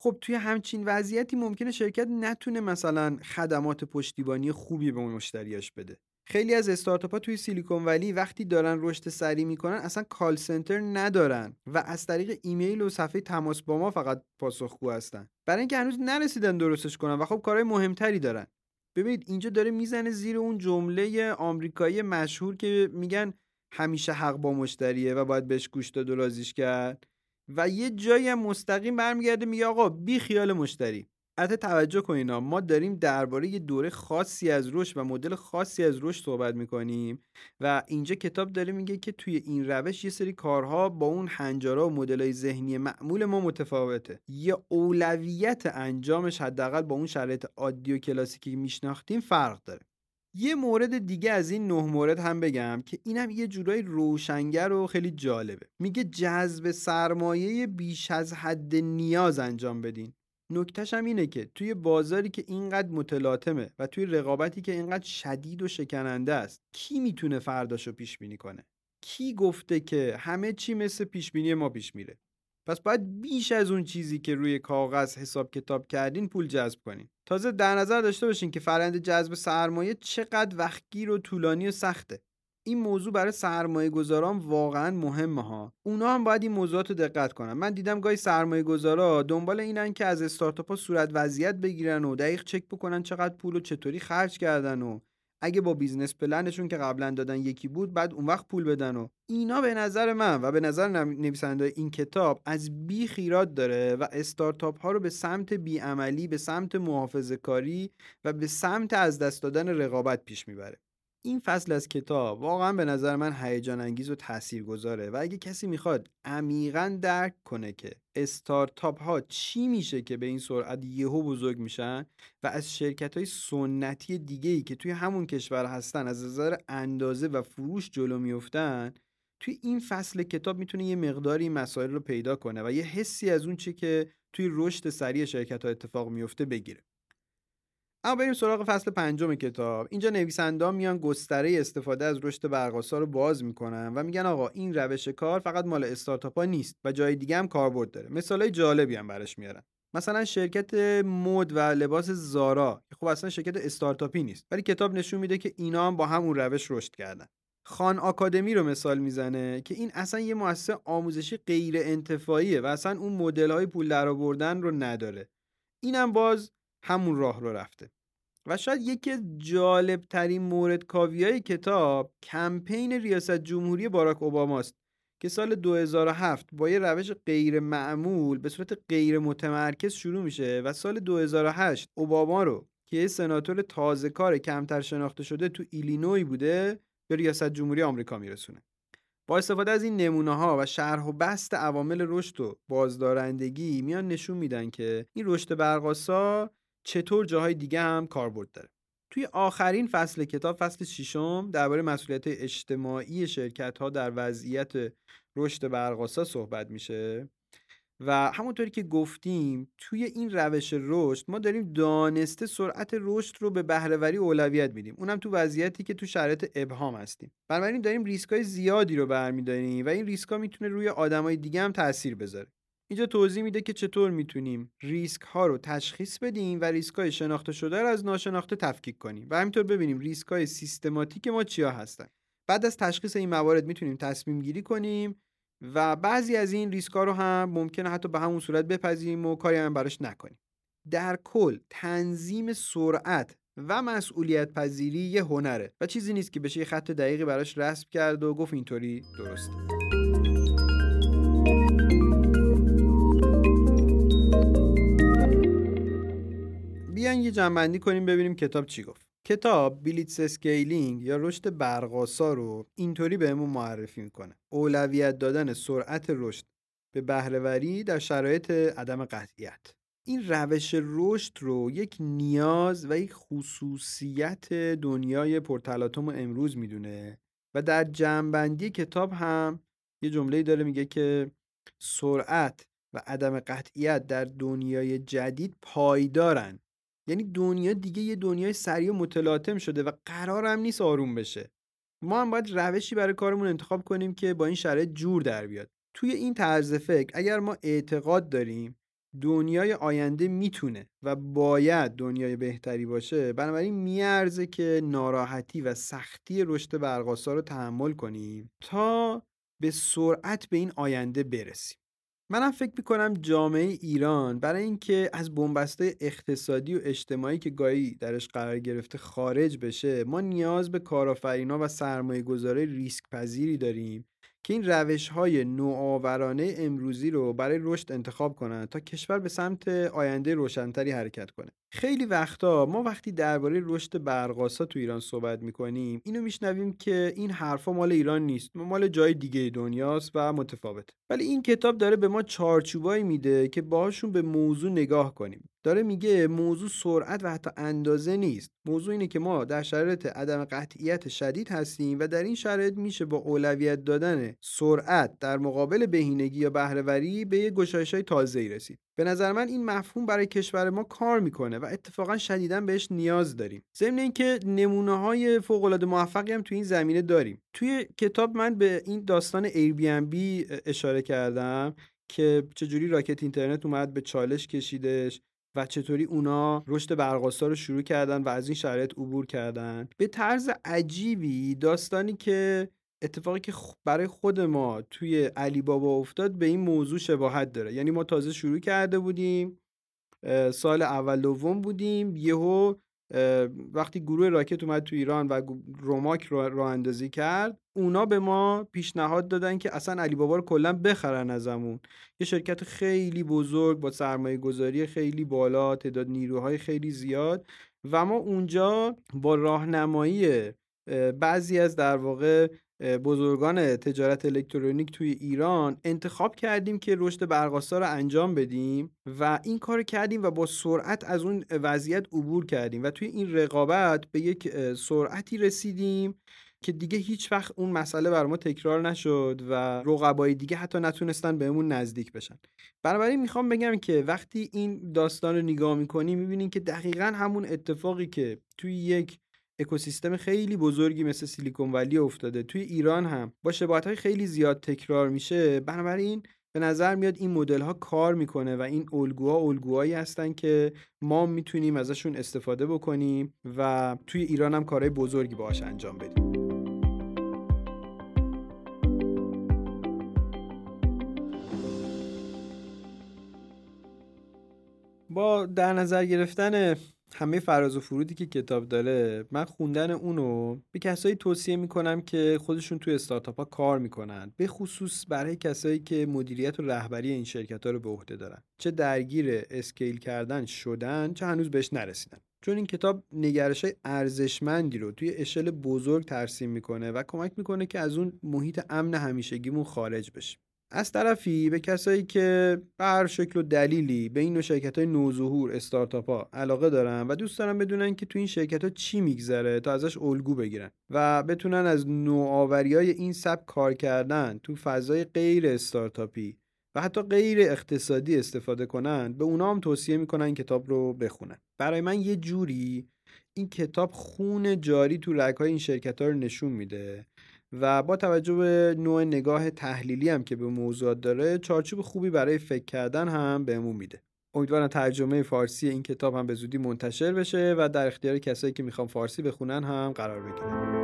خب توی همچین وضعیتی ممکنه شرکت نتونه مثلا خدمات پشتیبانی خوبی به مشتریاش بده. خیلی از استارتاپ ها توی سیلیکون ولی وقتی دارن رشد سریع می‌کنن اصلا کال سنتر ندارن و از طریق ایمیل و صفحه تماس با ما فقط پاسخگو هستن. برای اینکه هنوز نرسیدن درستش کنن و خب کارهای مهمتری دارن. ببینید اینجا داره می‌زنه زیر اون جمله آمریکایی مشهور که میگن همیشه حق با مشتریه و باید بهش گوش داد و رازیش کرد. و یه جایی هم مستقیم برمیگرده میگه آقا بی خیال مشتری. البته توجه کنین ما داریم درباره یه دوره خاصی از رشد و مدل خاصی از رشد صحبت می‌کنیم و اینجا کتاب داره میگه که توی این روش یه سری کارها با اون هنجارا و مدلای ذهنی معمول ما متفاوته. یه اولویت انجامش حداقل با اون شرایط عادی و کلاسیکی میشناختیم فرق داره. یه مورد دیگه از این نه مورد هم بگم که اینم یه جورای روشنگر و خیلی جالبه. میگه جذب سرمایه بیش از حد نیاز انجام بدین. نکتش هم اینه که توی بازاری که اینقدر متلاطمه و توی رقابتی که اینقدر شدید و شکننده است کی می‌تونه فرداشو پیش بینی کنه؟ کی گفته که همه چی مثل پیش بینی ما پیش میره؟ پس باید بیش از اون چیزی که روی کاغذ حساب کتاب کردین پول جذب کنین. تازه در نظر داشته باشین که فرند جذب سرمایه چقدر وقتگیر و طولانی و سخته. این موضوع برای سرمایه گذاران واقعا مهمه ها. اونا هم باید این موضوعات رو دقت کنن. من دیدم گاهی سرمایه گذارا دنبال اینن که از استارتاپ ها صورت وضعیت بگیرن و دقیق چک بکنن چقدر پول و چطوری خرج کردن و اگه با business plan شون که قبلا دادن یکی بود بعد اون وقت پول بدن و اینا به نظر من و به نظر نویسنده این کتاب از بیخ ایراد داره و استارتاپ ها رو به سمت بیعملی به سمت محافظه کاری و به سمت از دست دادن رقابت پیش می‌بره. این فصل از کتاب واقعا به نظر من هیجان انگیز و تأثیر گذاره و اگه کسی می‌خواد عمیقا درک کنه که استارتاپ ها چی میشه که به این سرعت یهو بزرگ میشن و از شرکت های سنتی دیگه ای که توی همون کشور هستن از نظر اندازه و فروش جلو میفتن توی این فصل کتاب می‌تونه یه مقداری مسائل رو پیدا کنه و یه حسی از اون چی که توی رشد سریع شرکت ها اتفاق میفته بگیره. اما بریم سراغ فصل پنجم کتاب. اینجا نویسندان میان گستره استفاده از رشد برقاسا رو باز می‌کنن و میگن آقا این روش کار فقط مال استارتاپ نیست و جای دیگه هم کاربرد داره. مثالای جالبی هم براش میارن. مثلا شرکت مد و لباس زارا خب اصلا شرکت استارتاپی نیست ولی کتاب نشون میده که اینا هم با همون روش رشد کردن. خان آکادمی رو مثال می‌زنه که این اصلا یه مؤسسه آموزشی غیر انتفاعیه و اصلا اون مدل های پول درآوردن رو نداره. اینم باز همون راه رو رفته. و شاید یکی از جالب ترین مورد کاویای کتاب کمپین ریاست جمهوری باراک اوباماست که سال 2007 با یه روش غیر معمول به صورت غیر متمرکز شروع میشه و سال 2008 اوباما رو که یه سناتور تازه کار کمتر شناخته شده تو ایلینوی بوده به ریاست جمهوری آمریکا میرسونه. با استفاده از این نمونه ها و شرح و بست عوامل رشد و بازدارندگی میان نشون میدن که این رشد برقاسا چطور جاهای دیگه هم کاربرد داره. توی آخرین فصل کتاب فصل ششم درباره مسئولیت اجتماعی شرکت ها در وضعیت رشد برقاسا صحبت میشه و همونطوری که گفتیم توی این روش رشد ما داریم دانسته سرعت رشد رو به بهرهوری اولویت میدیم. اونم تو وضعیتی که تو شرایط ابهام هستیم. بنابراین داریم ریسک های زیادی رو برمیداریم و این ریسک ها می‌تونه روی آدمای دیگه هم تاثیر بذاره. اینجا توضیح میده که چطور می‌تونیم ریسک ها رو تشخیص بدیم و ریسک های شناخته شده رو از ناشناخته تفکیک کنیم و همینطور ببینیم ریسک های سیستماتیک ما چیا هستن. بعد از تشخیص این موارد می‌تونیم تصمیم گیری کنیم و بعضی از این ریسک ها رو هم ممکنه حتی به همون صورت بپذیریم و کاری هم براش نکنیم. در کل تنظیم سرعت و مسئولیت پذیری یه هنره و چیزی نیست که بشه یه خط دقیقی براش رسم کرد و گفت اینطوری درسته. یه جمع‌بندی کنیم ببینیم کتاب چی گفت. کتاب blitzscaling یا رشد برق‌آسا رو اینطوری بهمون معرفی می‌کنه. اولویت دادن سرعت رشد به بهره‌وری در شرایط عدم قطعیت. این روش رشد رو یک نیاز و یک خصوصیت دنیای پرتلاتوم امروز می‌دونه و در جمع‌بندی کتاب هم یه جمله داره میگه که سرعت و عدم قطعیت در دنیای جدید پایدارن. یعنی دنیا دیگه یه دنیای سریع و متلاطم شده و قرارم نیست آروم بشه. ما هم باید روشی برای کارمون انتخاب کنیم که با این شرایط جور در بیاد. توی این طرز فکر اگر ما اعتقاد داریم دنیای آینده می‌تونه و باید دنیای بهتری باشه بنابراین میارزه که ناراحتی و سختی رشد برقاسا رو تحمل کنیم تا به سرعت به این آینده برسیم. منم فکر می‌کنم جامعه ایران برای اینکه از بنبسته اقتصادی و اجتماعی که گاهی درش قرار گرفته خارج بشه ما نیاز به کارآفرینا و سرمایه گذاره ریسک پذیری داریم. که این روش های نوآورانه امروزی رو برای رشد انتخاب کنن تا کشور به سمت آینده روشنتری حرکت کنه. خیلی وقتا ما وقتی درباره رشد برقاسا تو ایران صحبت می‌کنیم اینو میشنویم که این حرفا مال ایران نیست مال جای دیگه دنیاست و متفاوته. ولی این کتاب داره به ما چارچوبایی میده که باهاشون به موضوع نگاه کنیم. داره میگه موضوع سرعت و حتی اندازه نیست. موضوع اینه که ما در شرایط عدم قطعیت شدید هستیم و در این شرایط میشه با اولویت دادن سرعت در مقابل بهینگی یا بهرهوری به یه گشایش های تازه‌ای رسید. به نظر من این مفهوم برای کشور ما کار می‌کنه و اتفاقا شدیدا بهش نیاز داریم. ضمن اینکه نمونه های فوق العاده موفقی هم تو این زمینه داریم. توی کتاب من به این داستان بی اشاره کردم که چجوری راکت اینترنت اومد به چالش کشیدش. و چطوری اونا رشد برقاسا رو شروع کردن و از این شرایط عبور کردن. به طرز عجیبی داستانی که اتفاقی که برای خود ما توی علی بابا افتاد به این موضوع شباهت داره. یعنی ما تازه شروع کرده بودیم سال اول دوم بودیم یهو وقتی گروه راکت اومد تو ایران و روماک رو اندازی کرد اونا به ما پیشنهاد دادن که اصلا علی بابا رو کلا بخرن ازمون. یه شرکت خیلی بزرگ با سرمایه گذاری خیلی بالا تعداد نیروهای خیلی زیاد و ما اونجا با راهنمایی بعضی از در واقع بزرگان تجارت الکترونیک توی ایران انتخاب کردیم که رشد برقاسا رو انجام بدیم و این کار کردیم و با سرعت از اون وضعیت عبور کردیم و توی این رقابت به یک سرعتی رسیدیم که دیگه هیچ وقت اون مسئله بر ما تکرار نشد و رقبای دیگه حتی نتونستن بهمون نزدیک بشن. بنابراین می‌خوام بگم که وقتی این داستان رو نگاه می‌کنی می‌بینین که دقیقا همون اتفاقی که توی یک اکوسیستم خیلی بزرگی مثل سیلیکون ولی افتاده. توی ایران هم. با شباهت های خیلی زیاد تکرار میشه. بنابراین به نظر میاد این مدل ها کار می‌کنه و این الگوها الگوهایی هستن که ما می‌تونیم ازشون استفاده بکنیم و توی ایران هم کارهای بزرگی باهاش انجام بدیم. با در نظر گرفتن همه فراز و فرودی که کتاب داره من خوندن اونو به کسایی توصیه می‌کنم که خودشون توی استارتاپ ها کار می‌کنن به خصوص برای کسایی که مدیریت و رهبری این شرکت ها رو به عهده دارن. چه درگیر اسکیل کردن شدن چه هنوز بهش نرسیدن. چون این کتاب نگرش های ارزشمندی رو توی اشل بزرگ ترسیم می‌کنه و کمک می‌کنه که از اون محیط امن همیشگیمون خارج بشیم. از طرفی به کسایی که به هر شکل و دلیلی به این نوع شرکت های نوظهور استارتاپ ها علاقه دارن و دوست دارن بدونن که تو این شرکت ها چی میگذره تا ازش الگو بگیرن و بتونن از نوآوری های این سبک کار کردن تو فضای غیر استارتاپی و حتی غیر اقتصادی استفاده کنن به اونا هم توصیه می‌کنن کتاب رو بخونن. برای من یه جوری این کتاب خون جاری تو رگهای این شرکت ها رو نشون میده و با توجه به نوع نگاه تحلیلی هم که به موضوعات داره چارچوب خوبی برای فکر کردن هم بهمون میده. امیدوارم ترجمه فارسی این کتاب هم به زودی منتشر بشه و در اختیار کسایی که می‌خوان فارسی بخونن هم قرار بگیره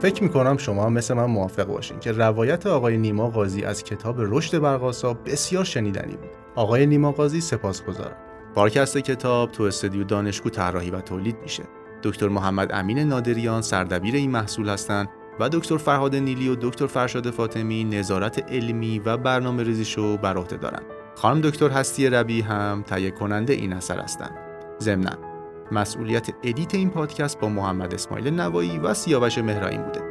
فکر می‌کنم شما هم مثل من موافق باشین که روایت آقای نیما قاضی از کتاب رشد برقاسا بسیار شنیدنی بود. آقای نیما قاضی سپاسگزارم. پارکست کتاب تو استودیو دانشگو طراحی و تولید میشه. دکتر محمد امین نادریان سردبیر این محصول هستند و دکتر فرهاد نیلی و دکتر فرشاد فاطمی نظارت علمی و برنامه ریزیشو بر عهده دارن. خانم دکتر هستی ربی هم تهیه کننده این اثر هستند. ضمنا مسئولیت ادیت این پادکست با محمد اسماعیل نوایی و سیاوش مهرایی بوده.